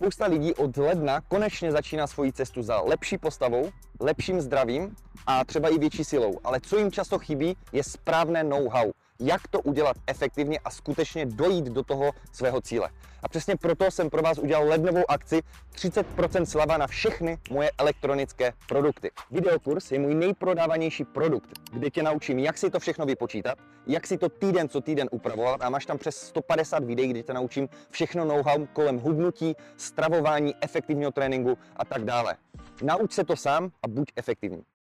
Spousta lidí od ledna konečně začíná svoji cestu za lepší postavou, lepším zdravím a třeba i větší silou. Ale co jim často chybí, je správné know-how. Jak to udělat efektivně a skutečně dojít do toho svého cíle. A přesně proto jsem pro vás udělal lednovou akci 30% slava na všechny moje elektronické produkty. Videokurs je můj nejprodávanější produkt, kde tě naučím, jak si to všechno vypočítat, jak si to týden co týden upravovat a máš tam přes 150 videí, kde tě naučím všechno know-how kolem hubnutí, stravování, efektivního tréninku a tak dále. Nauč se to sám a buď efektivní.